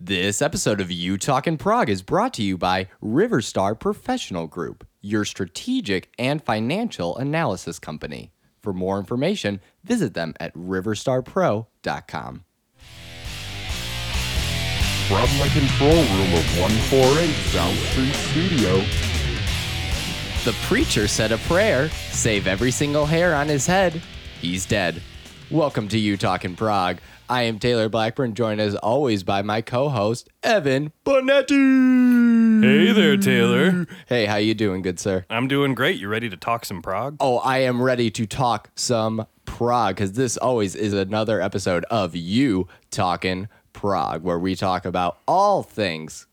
This episode of You Talk in Prog is brought to you by Riverstar Professional Group, your strategic and financial analysis company. For more information, visit them at riverstarpro.com. From the control room of 148 South Street Studio, The preacher said a prayer, save every single hair on his head. He's dead. Welcome to You Talk in Prog. I am Taylor Blackburn, joined as always by my co-host Evan Bonetti. Hey there, Taylor. Hey, how you doing, good sir? I'm doing great. You ready to talk some prog? Oh, I am ready to talk some prog because this always is another episode of You Talking Prog, where we talk about all things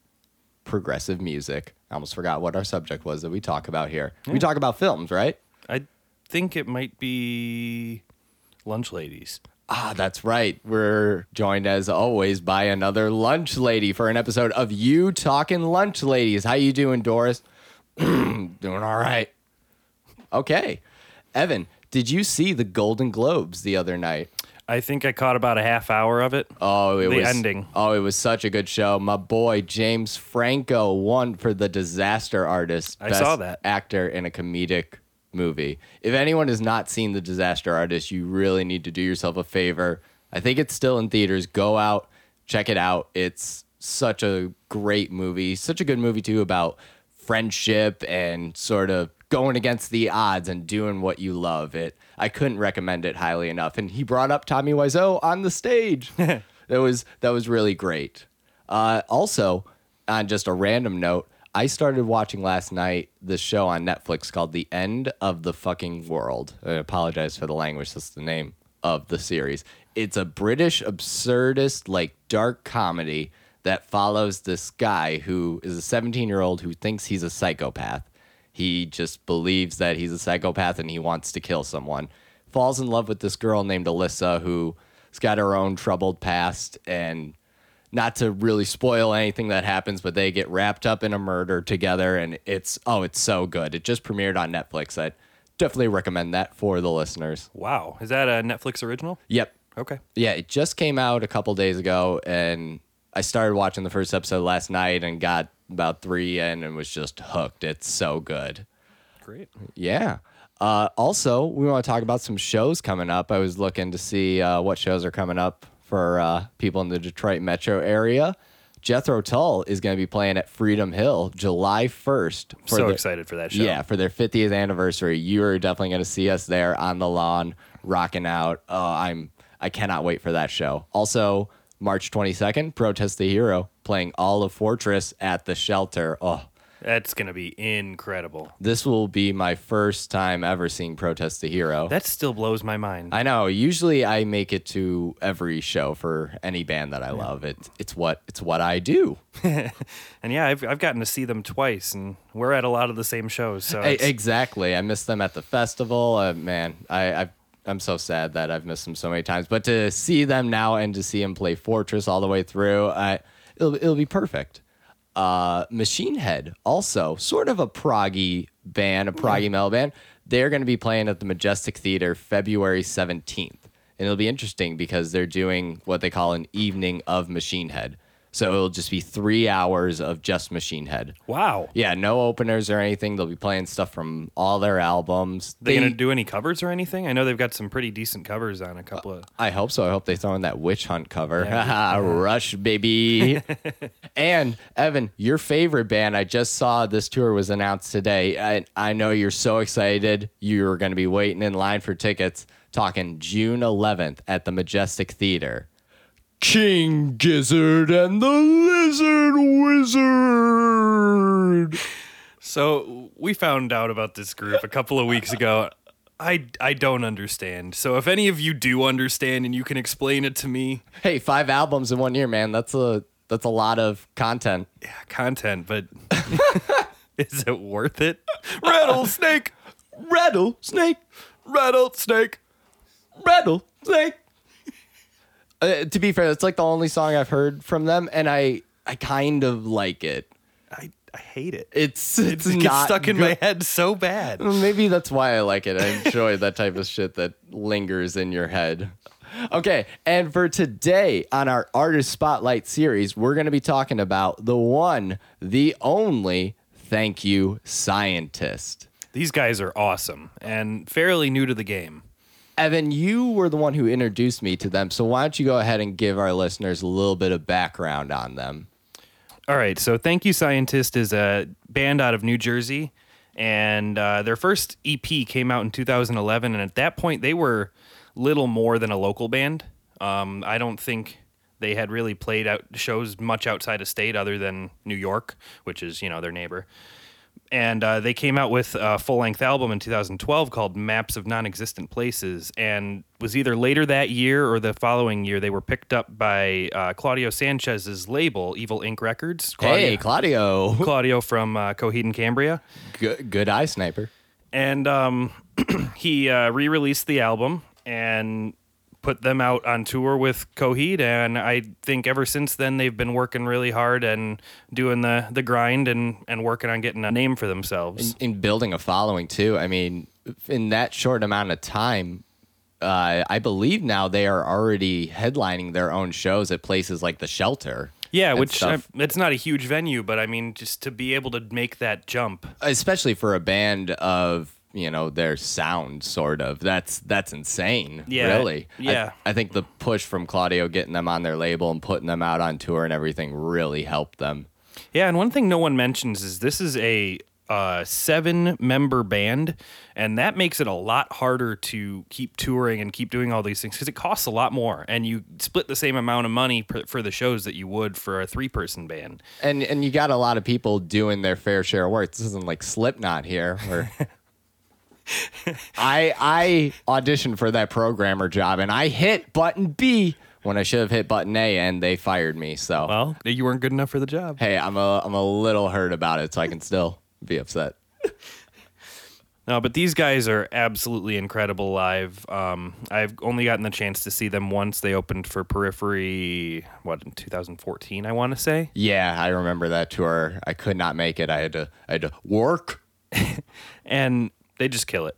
progressive music. I almost forgot what our subject was that we talk about here. We talk about films, right? I think it might be Lunch Ladies. Ah, that's right. We're joined as always by another lunch lady for an episode of You Talking Lunch Ladies. How you doing, Doris? doing all right. Okay. Evan, did you see the Golden Globes the other night? I think I caught about a half hour of it. Oh, it The was ending. Oh, it was such a good show. My boy James Franco won for the Disaster Artist. I Best saw that. actor in a comedic movie. If anyone has not seen the Disaster Artist, you really need to do yourself a favor. I think it's still in theaters. Go out, check it out. It's such a great movie. Such a good movie too about friendship and sort of going against the odds and doing what you love. It I couldn't recommend it highly enough. And he brought up Tommy Wiseau on the stage. that was that was really great. Uh, also, on just a random note, I started watching last night the show on Netflix called The End of the Fucking World. I apologize for the language. That's the name of the series. It's a British absurdist, like dark comedy that follows this guy who is a 17 year old who thinks he's a psychopath. He just believes that he's a psychopath and he wants to kill someone. Falls in love with this girl named Alyssa who's got her own troubled past and not to really spoil anything that happens, but they get wrapped up in a murder together, and it's oh, it's so good. It just premiered on Netflix. I definitely recommend that for the listeners. Wow. Is that a Netflix original? Yep, Okay. yeah, it just came out a couple days ago, and I started watching the first episode last night and got about three in and was just hooked. It's so good. Great. Yeah. Uh, also, we want to talk about some shows coming up. I was looking to see uh, what shows are coming up for uh, people in the Detroit metro area. Jethro Tull is going to be playing at Freedom Hill July 1st. For so the- excited for that show. Yeah, for their 50th anniversary. You are definitely going to see us there on the lawn, rocking out. Oh, I'm I cannot wait for that show. Also, March 22nd, Protest the Hero playing all of Fortress at the shelter. Oh, That's going to be incredible. this will be my first time ever seeing Protest the Hero. That still blows my mind. I know. Usually, I make it to every show for any band that I love. It, it's what it's what I do. and yeah, I've, I've gotten to see them twice, and we're at a lot of the same shows. So exactly. I missed them at the festival. Uh, man, I, I I'm so sad that I've missed them so many times. But to see them now and to see them play Fortress all the way through, I, it'll it'll be perfect. Uh, Machine Head also sort of a proggy band, a proggy metal band. They're going to be playing at the Majestic Theater February 17th, and it'll be interesting because they're doing what they call an evening of Machine Head. So it'll just be three hours of just Machine Head. wow. Yeah, no openers or anything. They'll be playing stuff from all their albums. They going to do any covers or anything? I know they've got some pretty decent covers on a couple of. I hope so. I hope they throw in that witch hunt cover. Haha, Rush, baby. and Evan, your favorite band, I just saw this tour was announced today. I, I know you're so excited. You're going to be waiting in line for tickets. Talking June 11th at the Majestic Theater. King Gizzard and the Lizard Wizard. So we found out about this group a couple of weeks ago. I, I don't understand. So if any of you do understand and you can explain it to me, Hey, five albums in one year, man. That's a that's a lot of content. yeah, content, but is it worth it? Rattlesnake, Rattlesnake, rattlesnake. rattlesnake. Uh, to be fair, that's like the only song I've heard from them, and I I kind of like it. I, I hate it. It's it's It gets not stuck in good. my head so bad. Maybe that's why I like it. I enjoy that type of shit that lingers in your head. Okay, and for today on our Artist Spotlight series, we're going to be talking about the one, the only thank you scientist. These guys are awesome and fairly new to the game. Evan, you were the one who introduced me to them, so why don't you go ahead and give our listeners a little bit of background on them? All right, so Thank You Scientist is a band out of New Jersey, and uh, their first EP came out in 2011, and at that point they were little more than a local band. Um, I don't think they had really played out shows much outside of state other than New York, which is you know their neighbor. And uh, they came out with a full length album in 2012 called Maps of Non Existent Places, and was either later that year or the following year. They were picked up by uh, Claudio Sanchez's label, Evil Ink Records. Hey, Claudio. Claudio from uh, Coheed and Cambria, Good, good eye sniper. and um, he uh, re-released the album and put them out on tour with Coheed. And I think ever since then they've been working really hard and doing the the grind and and working on getting a name for themselves. in building a following too. I mean, in that short amount of time, uh, I believe now they are already headlining their own shows at places like the Shelter. yeah, which uh, stuff. it's not a huge venue, but I mean, just to be able to make that jump. especially for a band of you know their sound, sort of. That's that's insane. Yeah, really. I- yeah. I, think the push from Claudio getting them on their label and putting them out on tour and everything really helped them. Yeah, and one thing no one mentions is this is a uh, seven member band, and that makes it a lot harder to keep touring and keep doing all these things because it costs a lot more, and you split the same amount of money per, for the shows that you would for a three person band. And and you got a lot of people doing their fair share of work. This isn't like Slipknot here, where I I auditioned for that programmer job and I hit button B when I should have hit button A, and they fired me. So Well, you weren't good enough for the job. hey, I'm a I'm a little hurt about it, so I can still be upset. No, but these guys are absolutely incredible live. Um, I've only gotten the chance to see them once. They opened for Periphery, what in 2014, I want to say. Yeah, I remember that tour. I could not make it. I had to I had to work. and they just kill it.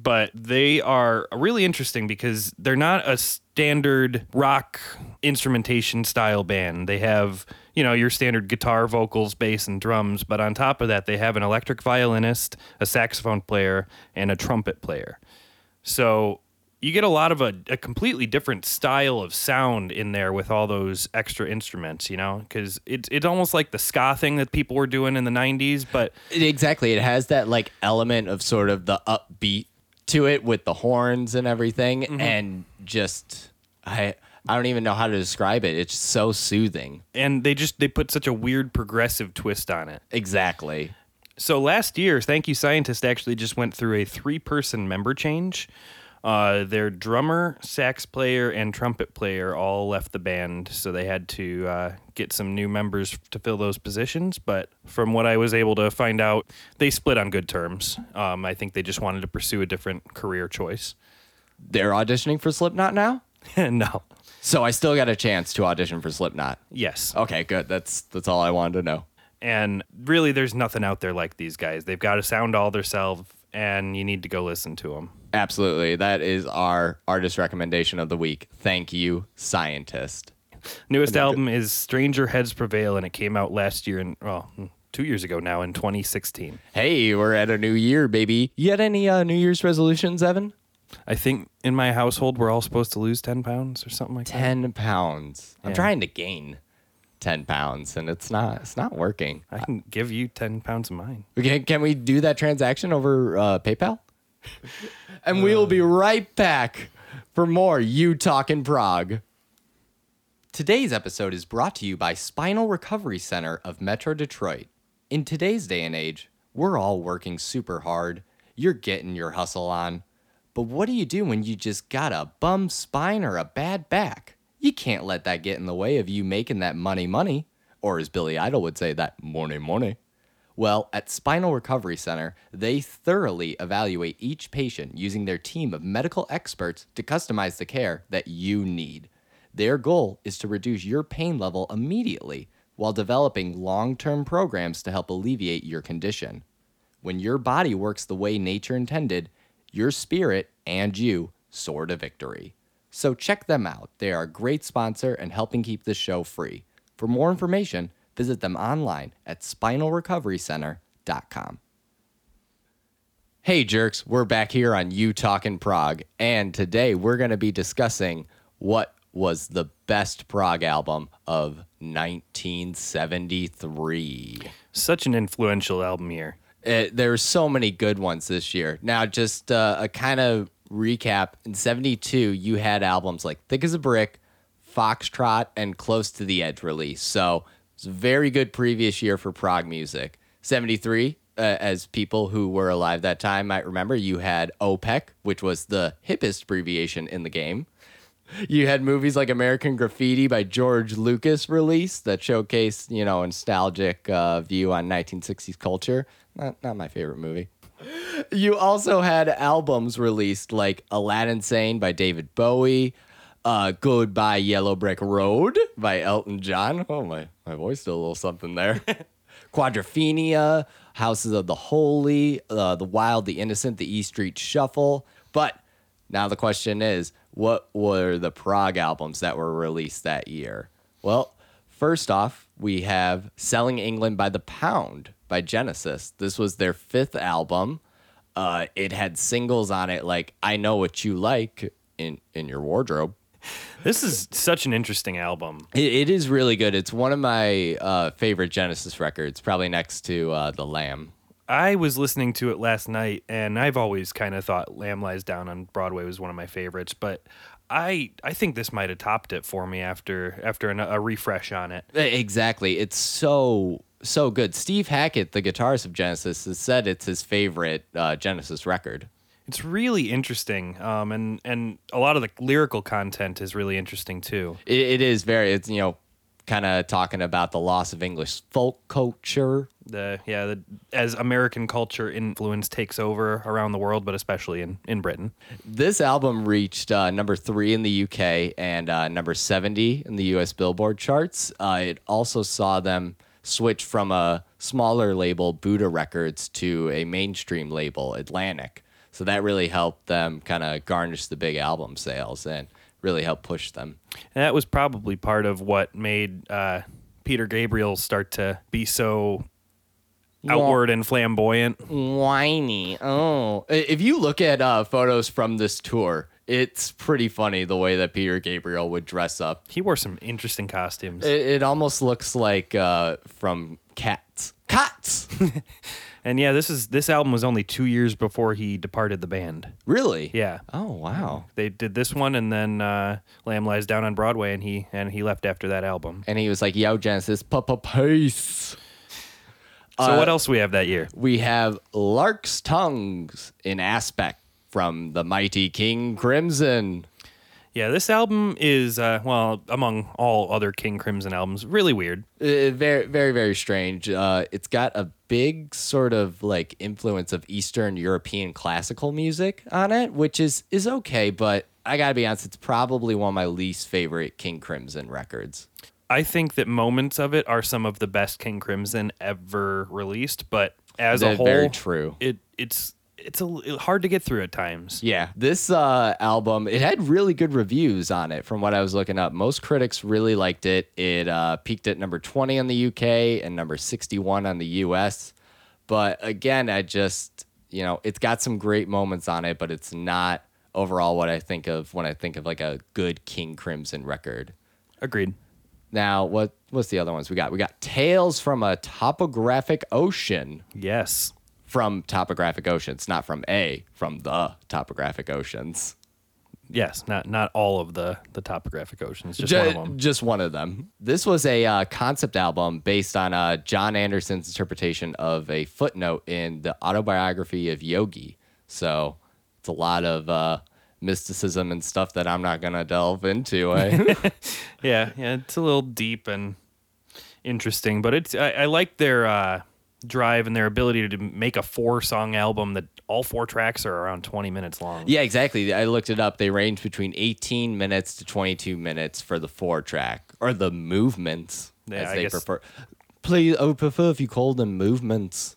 But they are really interesting because they're not a standard rock instrumentation style band. They have, you know, your standard guitar, vocals, bass, and drums. But on top of that, they have an electric violinist, a saxophone player, and a trumpet player. So you get a lot of a, a completely different style of sound in there with all those extra instruments, you know, because it's, it's almost like the ska thing that people were doing in the 90s, but Exactly. It has that like element of sort of the upbeat to it with the horns and everything mm-hmm. and just I I don't even know how to describe it. It's so soothing. and they just they put such a weird progressive twist on it. Exactly. So last year, Thank You Scientist actually just went through a three-person member change. Uh, their drummer, sax player, and trumpet player all left the band, so they had to uh, get some new members to fill those positions. But from what I was able to find out, they split on good terms. Um, I think they just wanted to pursue a different career choice. They're auditioning for Slipknot now? no. So I still got a chance to audition for Slipknot. Yes. Okay, good. That's that's all I wanted to know. And really, there's nothing out there like these guys. They've got to sound all themselves, and you need to go listen to them. Absolutely. That is our artist recommendation of the week. Thank you, scientist. Newest album is Stranger Heads Prevail, and it came out last year, in well, two years ago now, in 2016. Hey, we're at a new year, baby. You had any uh, New Year's resolutions, Evan? I think in my household we're all supposed to lose 10 pounds or something like that. 10 pounds. I'm Yeah. trying to gain 10 pounds and it's not it's not working. I can give you 10 pounds of mine. Okay, can we do that transaction over uh, PayPal? and we will be right back for more You Talking Prog. Today's episode is brought to you by Spinal Recovery Center of Metro Detroit. In today's day and age, we're all working super hard. You're getting your hustle on. But what do you do when you just got a bum spine or a bad back? You can't let that get in the way of you making that money money, or as Billy Idol would say, that money money. Well, at Spinal Recovery Center, they thoroughly evaluate each patient using their team of medical experts to customize the care that you need. Their goal is to reduce your pain level immediately while developing long term programs to help alleviate your condition. When your body works the way nature intended, your spirit and you soar to victory. So check them out. They are a great sponsor and helping keep this show free. For more information, visit them online at spinalrecoverycenter.com. Hey jerks, we're back here on You Talking Prog, and today we're going to be discussing what was the best prog album of 1973. Such an influential album year. Uh, there were so many good ones this year. Now, just uh, a kind of recap in 72, you had albums like Thick as a Brick, Foxtrot, and Close to the Edge release. So it's a very good previous year for prog music. 73, uh, as people who were alive that time might remember, you had OPEC, which was the hippest abbreviation in the game. You had movies like American Graffiti by George Lucas released that showcased, you know, a nostalgic uh, view on 1960s culture. Not, not my favorite movie. You also had albums released like Aladdin Sane by David Bowie, uh, Goodbye Yellow Brick Road by Elton John. Oh, my, my voice did a little something there. Quadrophenia, Houses of the Holy, uh, The Wild, The Innocent, The E Street Shuffle. But now the question is, what were the prog albums that were released that year? Well, first off, we have Selling England by the Pound by Genesis. This was their fifth album. Uh, it had singles on it like I Know What You Like in, in Your Wardrobe. This is such an interesting album. It, it is really good. It's one of my uh, favorite Genesis records, probably next to uh, The Lamb. I was listening to it last night, and I've always kind of thought "Lamb Lies Down" on Broadway was one of my favorites, but I I think this might have topped it for me after after an, a refresh on it. Exactly. It's so so good. Steve Hackett, the guitarist of Genesis, has said it's his favorite uh, Genesis record. It's really interesting, um, and and a lot of the lyrical content is really interesting too. It, it is very. It's you know, kind of talking about the loss of English folk culture. The yeah, the, as American culture influence takes over around the world, but especially in in Britain. This album reached uh, number three in the UK and uh, number seventy in the US Billboard charts. Uh, it also saw them switch from a smaller label, Buddha Records, to a mainstream label, Atlantic. So that really helped them kind of garnish the big album sales and really helped push them. And that was probably part of what made uh, Peter Gabriel start to be so outward and flamboyant. whiny. Oh, if you look at uh, photos from this tour, it's pretty funny the way that Peter Gabriel would dress up. He wore some interesting costumes. It, it almost looks like uh, from Cats. Cats. and yeah, this is this album was only two years before he departed the band. really? Yeah. Oh wow. They did this one and then uh, Lamb Lies Down on Broadway and he and he left after that album. And he was like, "Yo, Genesis, papa peace." So Uh, what else we have that year? We have Lark's Tongues in Aspect from the mighty King Crimson. Yeah, this album is uh, well among all other King Crimson albums, really weird. Uh, very, very, very strange. Uh, it's got a big sort of like influence of Eastern European classical music on it, which is is okay, but I gotta be honest, it's probably one of my least favorite King Crimson records. I think that moments of it are some of the best King Crimson ever released, but as a They're whole, very true. It it's it's a hard to get through at times. Yeah, this uh, album it had really good reviews on it. From what I was looking up, most critics really liked it. It uh, peaked at number twenty in the UK and number sixty-one on the US. But again, I just you know it's got some great moments on it, but it's not overall what I think of when I think of like a good King Crimson record. Agreed. Now, what what's the other ones we got? We got Tales from a Topographic Ocean Yes. From Topographic Oceans, not from A, from the Topographic Oceans. Yes, not not all of the the topographic oceans, just Ju- one of them. just one of them. This was a uh, concept album based on uh, Jon Anderson's interpretation of a footnote in the autobiography of Yogi. So it's a lot of uh, mysticism and stuff that I'm not gonna delve into. Eh? Yeah, yeah, it's a little deep and interesting, but it's I, I like their uh, drive and their ability to make a four song album that all four tracks are around twenty minutes long. yeah, exactly. I looked it up. They range between 18 minutes to 22 minutes for the four track or the movements Yeah, as I they guess- prefer. Please, I would prefer if you call them movements.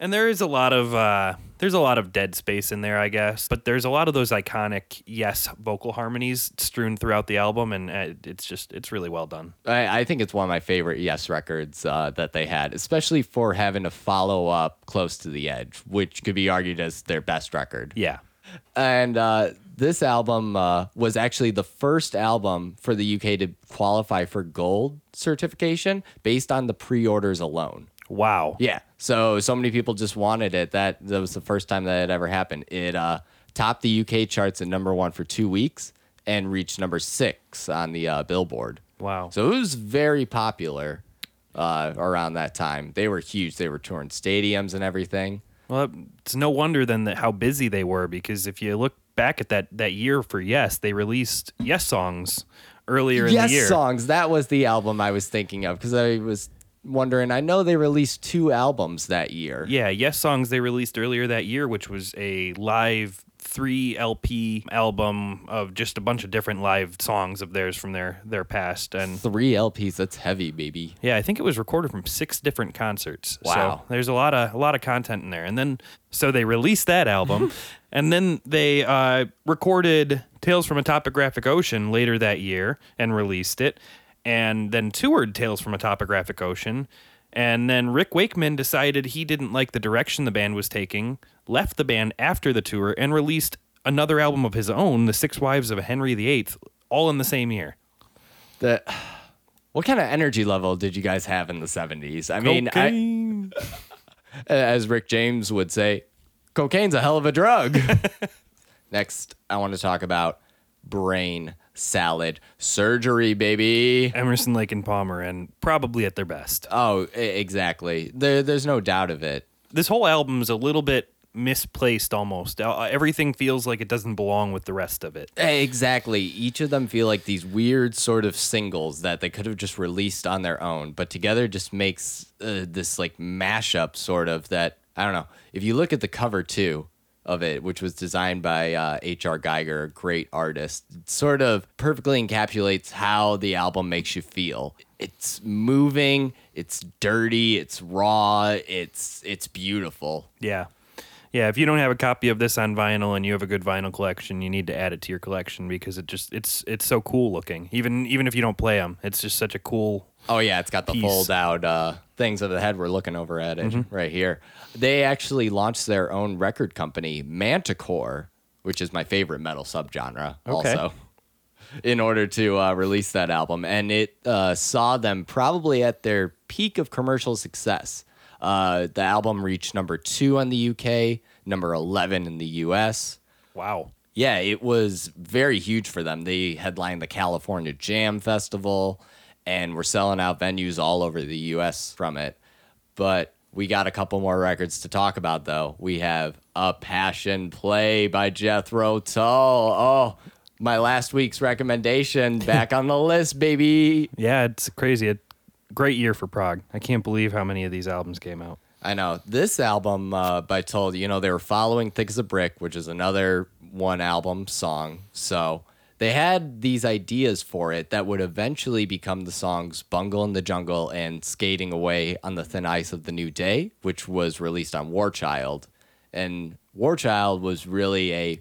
And there is a lot of uh, there's a lot of dead space in there, I guess. But there's a lot of those iconic yes vocal harmonies strewn throughout the album, and uh, it's just it's really well done. I, I think it's one of my favorite Yes records uh, that they had, especially for having to follow up Close to the Edge, which could be argued as their best record. Yeah. And uh, this album uh, was actually the first album for the UK to qualify for gold certification based on the pre orders alone. Wow. Yeah. So so many people just wanted it. That that was the first time that it ever happened. It uh, topped the UK charts at number one for two weeks and reached number six on the uh, Billboard. Wow. So it was very popular uh, around that time. They were huge. They were touring stadiums and everything. Well, it's no wonder then that how busy they were because if you look back at that that year for Yes, they released Yessongs earlier in yes the year. Yes songs. That was the album I was thinking of because I was wondering. I know they released two albums that year. Yeah, Yessongs they released earlier that year, which was a live three LP album of just a bunch of different live songs of theirs from their their past and Three LPs. That's heavy, baby. yeah, I think it was recorded from six different concerts. Wow. So there's a lot of a lot of content in there. And then so they released that album and then they uh, recorded Tales from a Topographic Ocean later that year and released it and then toured Tales from a Topographic Ocean. And then Rick Wakeman decided he didn't like the direction the band was taking, left the band after the tour, and released another album of his own, The Six Wives of Henry VIII, all in the same year. The what kind of energy level did you guys have in the seventies? I mean, I, as Rick James would say, cocaine's a hell of a drug. Next, I want to talk about brain salad surgery, baby. Emerson, Lake, and Palmer, and probably at their best. Oh, exactly. There, there's no doubt of it. This whole album is a little bit misplaced almost. Uh, Everything feels like it doesn't belong with the rest of it. Exactly. Each of them feel like these weird sort of singles that they could have just released on their own, but together just makes uh, this like mashup sort of that I don't know. If you look at the cover too of it, which was designed by uh, H.R. Giger, a great artist, sort of perfectly encapsulates how the album makes you feel. It's moving, it's dirty, it's raw, it's it's beautiful. Yeah. Yeah, if you don't have a copy of this on vinyl and you have a good vinyl collection, you need to add it to your collection because it just it's it's so cool looking. Even even if you don't play them, it's just such a cool Oh yeah, it's got the piece. fold out uh, things of the head. We're looking over at it Mm-hmm. right here. They actually launched their own record company, Manticore, which is my favorite metal subgenre. Okay. Also, in order to uh, release that album, and it uh, saw them probably at their peak of commercial success. Uh, the album reached number two on the UK, number eleven in the US. wow. Yeah, it was very huge for them. They headlined the California Jam Festival and were selling out venues all over the US from it. But we got a couple more records to talk about, though. We have A Passion Play by Jethro Tull. Oh, my last week's recommendation back on the list, baby. Yeah, it's crazy. A great year for prog. I can't believe how many of these albums came out. I know. This album uh, by Tull, you know, they were following Thick as a Brick, which is another one album song. So they had these ideas for it that would eventually become the songs Bungle in the Jungle and Skating Away on the Thin Ice of the New Day, which was released on War Child. And War Child was really a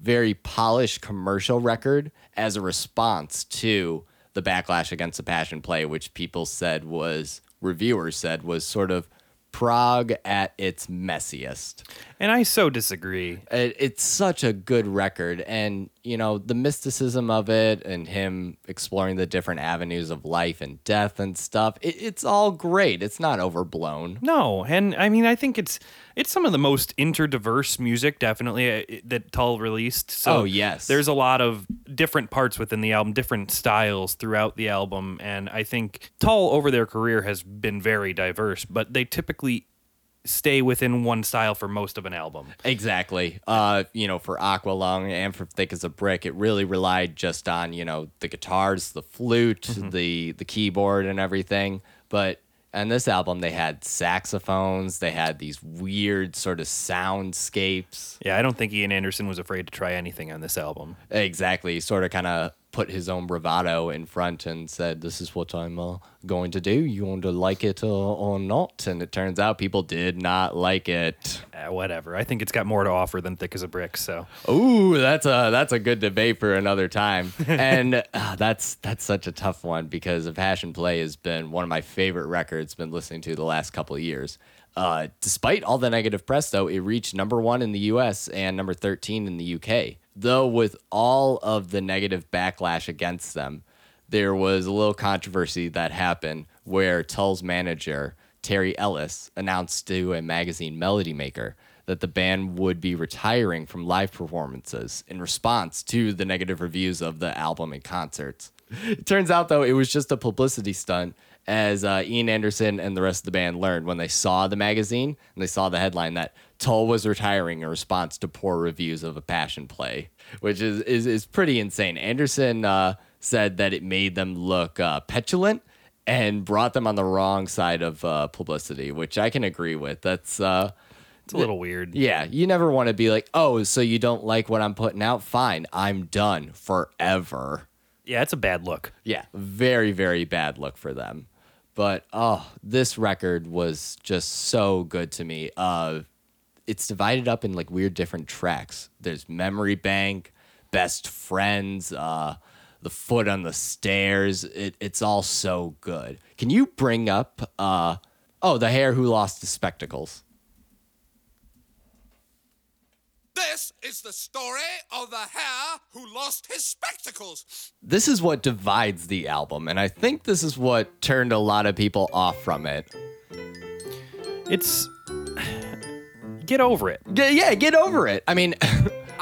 very polished commercial record as a response to the backlash against the passion play, which people said was reviewers said was sort of prog at its messiest. And I so disagree. It, it's such a good record, and you know the mysticism of it, and him exploring the different avenues of life and death and stuff. It, it's all great. It's not overblown. No, and I mean I think it's it's some of the most interdiverse music definitely uh, that Tull released. So Oh, yes. there's a lot of different parts within the album, different styles throughout the album, and I think Tull over their career has been very diverse, but they typically stay within one style for most of an album. Exactly. Uh, you know, for Aqualung and for Thick as a Brick, it really relied just on, you know, the guitars, the flute, the the keyboard and everything. But on this album they had saxophones, they had these weird sort of soundscapes. Yeah, I don't think Ian Anderson was afraid to try anything on this album. Exactly. Sort of kind of put his own bravado in front and said, "This is what I'm uh, going to do. You want to like it uh, or not?" And it turns out people did not like it. Uh, whatever. I think it's got more to offer than Thick as a Brick. So Ooh, that's a that's a good debate for another time. And uh, that's that's such a tough one because A Passion Play has been one of my favorite records. Been listening to the last couple of years. Uh, despite all the negative press, though, it reached number one in the U.S. and number thirteen in the U.K. Though with all of the negative backlash against them, there was a little controversy that happened where Tull's manager Terry Ellis announced to a magazine Melody Maker that the band would be retiring from live performances in response to the negative reviews of the album and concerts. It turns out, though, it was just a publicity stunt, as uh, Ian Anderson and the rest of the band learned when they saw the magazine and they saw the headline that Tull was retiring in response to poor reviews of a passion play, which is, is, is pretty insane. Anderson uh, said that it made them look uh, petulant and brought them on the wrong side of uh, publicity, which I can agree with. That's uh, it's a little weird. yeah, you never want to be like, oh, so you don't like what I'm putting out? Fine, I'm done forever. Yeah, it's a bad look. Yeah, very, very bad look for them. But oh, this record was just so good to me. Uh, it's divided up in like weird different tracks. There's Memory Bank, Best Friends, uh, The Foot on the Stairs. It, it's all so good. Can you bring up, uh, oh, The Hare Who Lost His Spectacles? This is the story of the hare who lost his spectacles. this is what divides the album and i think this is what turned a lot of people off from it It's get over it. G- yeah get over it. I mean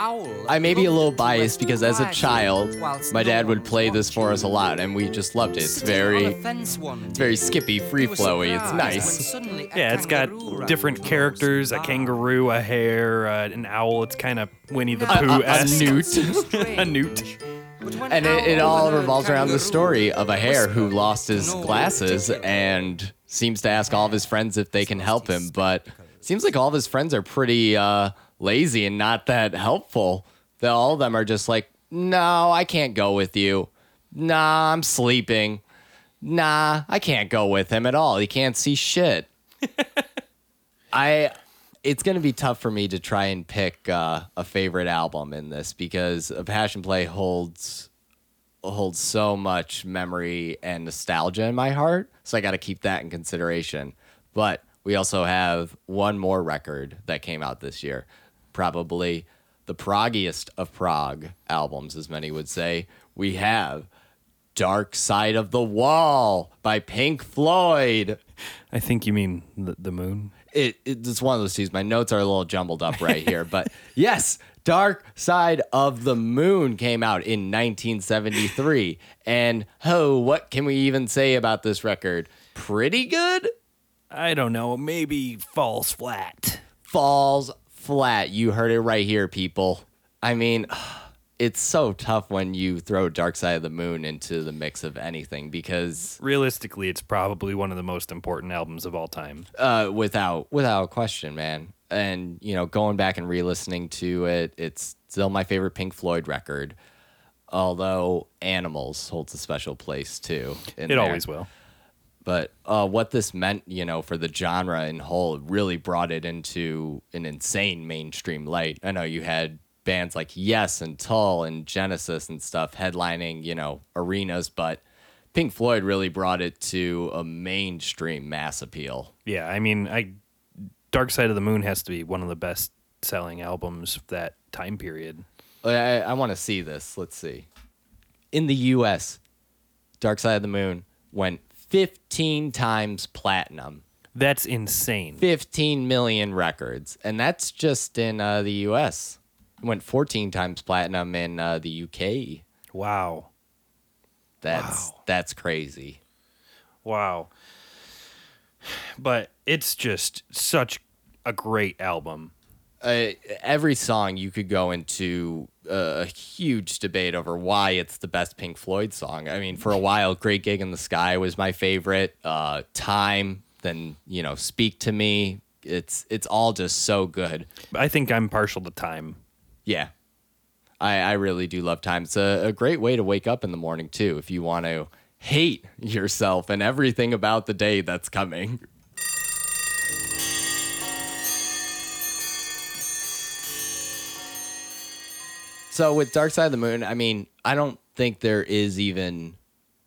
i may be a little biased because as a child my dad would play this for us a lot and we just loved it. It's very it's very skippy free flowy it's nice. Yeah, it's got different characters: a kangaroo, a hare, uh, an owl. It's kind of Winnie the a, Pooh a newt. a newt. and it, it all revolves around the story of a hare who lost his glasses and seems to ask all of his friends if they can help him but seems like all of his friends are pretty uh, lazy and not that helpful. That all of them are just like no i can't go with you. Nah i'm sleeping. Nah i can't go with him at all. He can't see shit. I it's going to be tough for me to try and pick uh, a favorite album in this because a passion play holds holds so much memory and nostalgia in my heart so i got to keep that in consideration. But we also have one more record that came out this year probably the proggiest of prog albums as many would say we have dark side of the wall by pink floyd I think you mean the, the moon. it, it it's one of those twos. My notes are a little jumbled up right here, but yes, Dark Side of the Moon came out in 1973, and oh, what can we even say about this record? Pretty good. I don't know. Maybe falls flat. Falls flat. You heard it right here, people. I mean, it's so tough when you throw Dark Side of the Moon into the mix of anything because Realistically, it's probably one of the most important albums of all time. uh, without without question, man. And you know, going back and re-listening to it, it's still my favorite Pink Floyd record. Although Animals holds a special place too. in It there. always will. But uh, what this meant, you know, for the genre in whole, really brought it into an insane mainstream light. I know you had bands like Yes and Tull and Genesis and stuff headlining, you know, arenas, but Pink Floyd really brought it to a mainstream mass appeal. Yeah, I mean, I Dark Side of the Moon has to be one of the best selling albums of that time period. I, I want to see this. Let's see. In the U.S., Dark Side of the Moon went 15 times platinum, That's insane. 15 million records, and that's just in uh, the U.S. It went 14 times platinum in uh, the U.K. Wow. That's Wow. that's crazy. Wow. But it's just such a great album. uh, every song you could go into a huge debate over why it's the best Pink Floyd song. I mean, for a while, "Great Gig in the Sky" was my favorite. Uh, "Time," then you know, "Speak to Me." It's it's all just so good. I think I'm partial to time. Yeah, I, I really do love time. It's a, a great way to wake up in the morning too, if you want to hate yourself and everything about the day that's coming. So with Dark Side of the Moon, I mean, I don't think there is even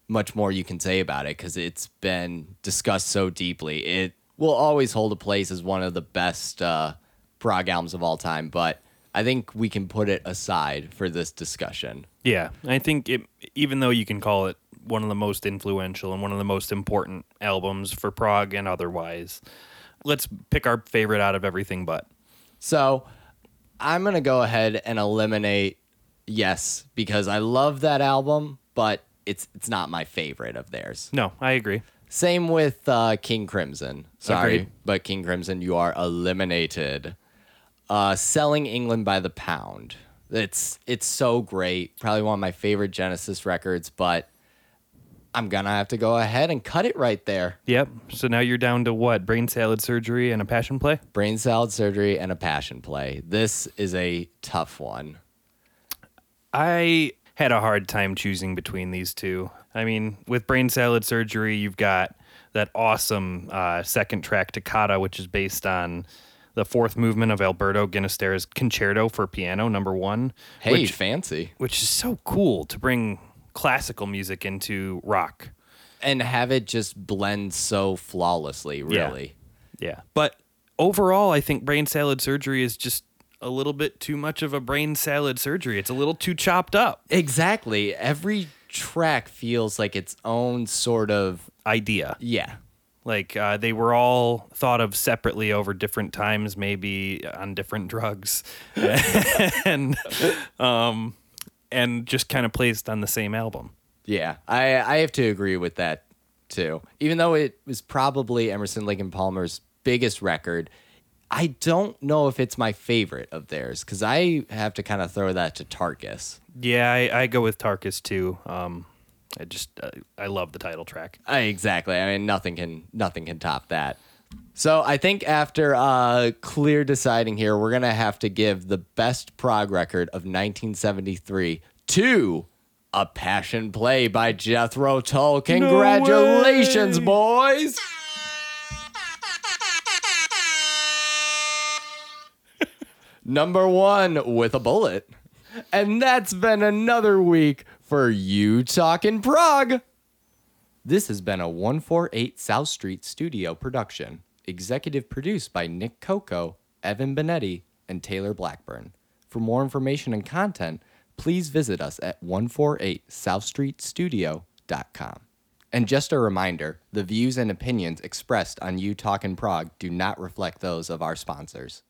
much more you can say about it because it's been discussed so deeply. It will always hold a place as one of the best uh, prog albums of all time, but I think we can put it aside for this discussion. Yeah, I think it, even though you can call it one of the most influential and one of the most important albums for prog and otherwise, let's pick our favorite out of everything but. So I'm gonna go ahead and eliminate yes because I love that album, but it's it's not my favorite of theirs. No, I agree. Same with uh, King Crimson. Sorry, Agreed. but King Crimson, you are eliminated. Uh, Selling England by the pound. It's it's so great. Probably one of my favorite Genesis records, but I'm gonna have to go ahead and cut it right there. Yep. So now you're down to what? Brain salad surgery and a passion play? Brain salad surgery and a passion play. This is a tough one. I had a hard time choosing between these two. I mean, with brain salad surgery, you've got that awesome uh, second track toccata, which is based on the fourth movement of Alberto Ginastera's Concerto for Piano, number one. Hey, which, fancy. which is so cool to bring classical music into rock. And have it just blend so flawlessly, Yeah. really. Yeah. But overall, I think brain salad surgery is just a little bit too much of a brain salad surgery. It's a little too chopped up Exactly. Every track feels like its own sort of idea. yeah. Like uh, they were all thought of separately over different times, maybe on different drugs, and um, and just kind of placed on the same album. Yeah, I I have to agree with that too. Even though it was probably Emerson Lake and Palmer's biggest record, I don't know if it's my favorite of theirs because I have to kind of throw that to Tarkus. Yeah, I, I go with Tarkus too. Um, I just uh, I love the title track. Uh, exactly. I mean, nothing can nothing can top that. So I think after uh, clear deciding here, we're gonna have to give the best prog record of 1973 to a passion play by Jethro Tull. Congratulations, boys! Number one with a bullet. And that's been another week for You Talking Prog. This has been a 148 South Street studio production, executive produced by Nick Coco, Evan Benetti, and Taylor Blackburn. For more information and content, please visit us at 148southstreetstudio.com. And just a reminder the views and opinions expressed on You Talkin' Prog do not reflect those of our sponsors.